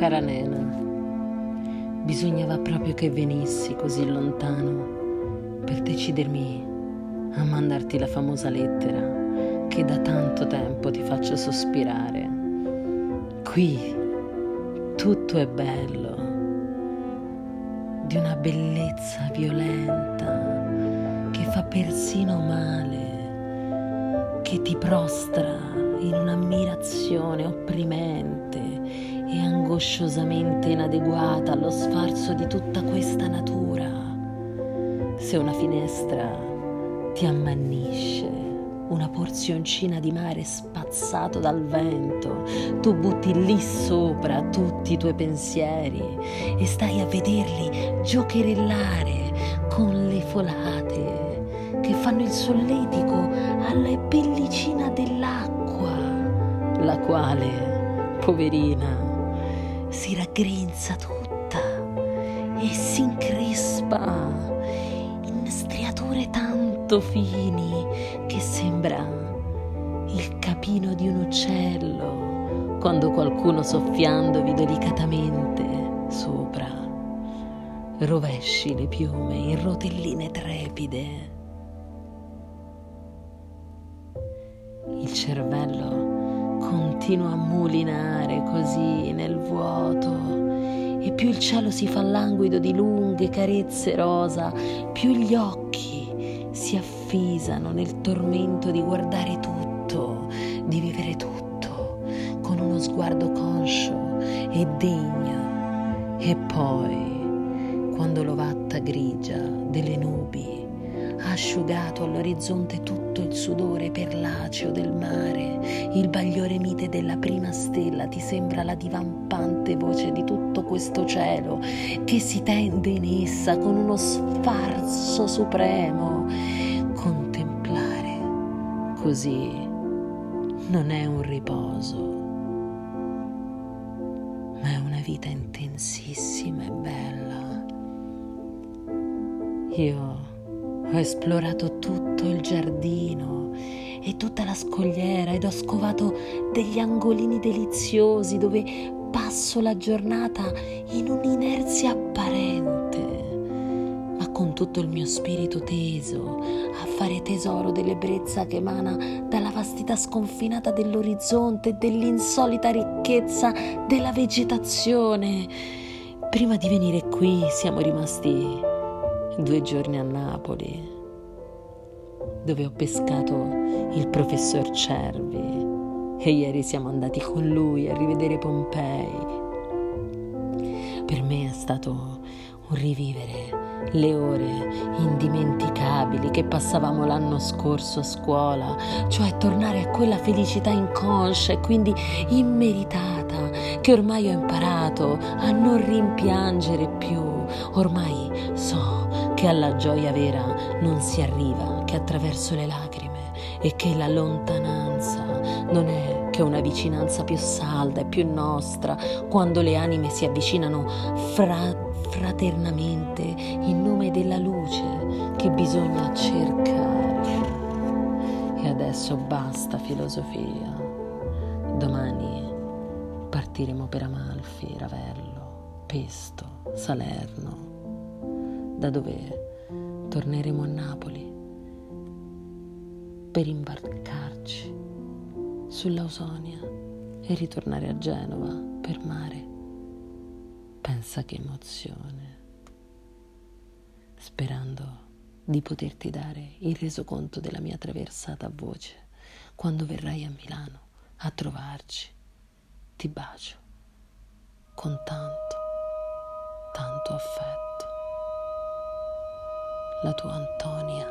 Cara nena, bisognava proprio che venissi così lontano per decidermi a mandarti la famosa lettera che da tanto tempo ti faccio sospirare. Qui tutto è bello, di una bellezza violenta che fa persino male, che ti prostra in un'ammirazione opprimente e angosciosamente inadeguata allo sfarzo di tutta questa natura. Se una finestra ti ammannisce, una porzioncina di mare spazzato dal vento, tu butti lì sopra tutti i tuoi pensieri e stai a vederli giocherellare con le folate che fanno il solletico alla pellicina dell'acqua, la quale, poverina, si raggrinza tutta e si increspa in striature tanto fini che sembra il capino di un uccello quando qualcuno soffiandovi delicatamente sopra rovesci le piume in rotelline trepide. Il cervello continua a mulinare così nel vuoto e più il cielo si fa languido di lunghe carezze rosa, più gli occhi si affisano nel tormento di guardare tutto, di vivere tutto con uno sguardo conscio e degno. E poi, quando l'ovatta grigia delle nubi asciugato all'orizzonte tutto il sudore perlaceo del mare, il bagliore mite della prima stella ti sembra la divampante voce di tutto questo cielo che si tende in essa con uno sfarzo supremo. Contemplare così non è un riposo, ma è una vita intensissima e bella. Io ho esplorato tutto il giardino e tutta la scogliera ed ho scovato degli angolini deliziosi dove passo la giornata in un'inerzia apparente, ma con tutto il mio spirito teso a fare tesoro dell'ebbrezza che emana dalla vastità sconfinata dell'orizzonte e dell'insolita ricchezza della vegetazione. Prima di venire qui siamo rimasti due giorni a Napoli, dove ho pescato il professor Cervi e ieri siamo andati con lui a rivedere Pompei. Per me è stato un rivivere le ore indimenticabili che passavamo l'anno scorso a scuola, cioè tornare a quella felicità inconscia e quindi immeritata che ormai ho imparato a non rimpiangere più. Ormai so che alla gioia vera non si arriva che attraverso le lacrime e che la lontananza non è che una vicinanza più salda e più nostra quando le anime si avvicinano fra- fraternamente in nome della luce che bisogna cercare. E adesso basta filosofia. Domani partiremo per Amalfi, Ravello, Pesto, Salerno da dove torneremo a Napoli per imbarcarci sull'Ausonia e ritornare a Genova per mare. Pensa che emozione, sperando di poterti dare il resoconto della mia traversata a voce quando verrai a Milano a trovarci. Ti bacio con tanto, tanto affetto la tua Antonia.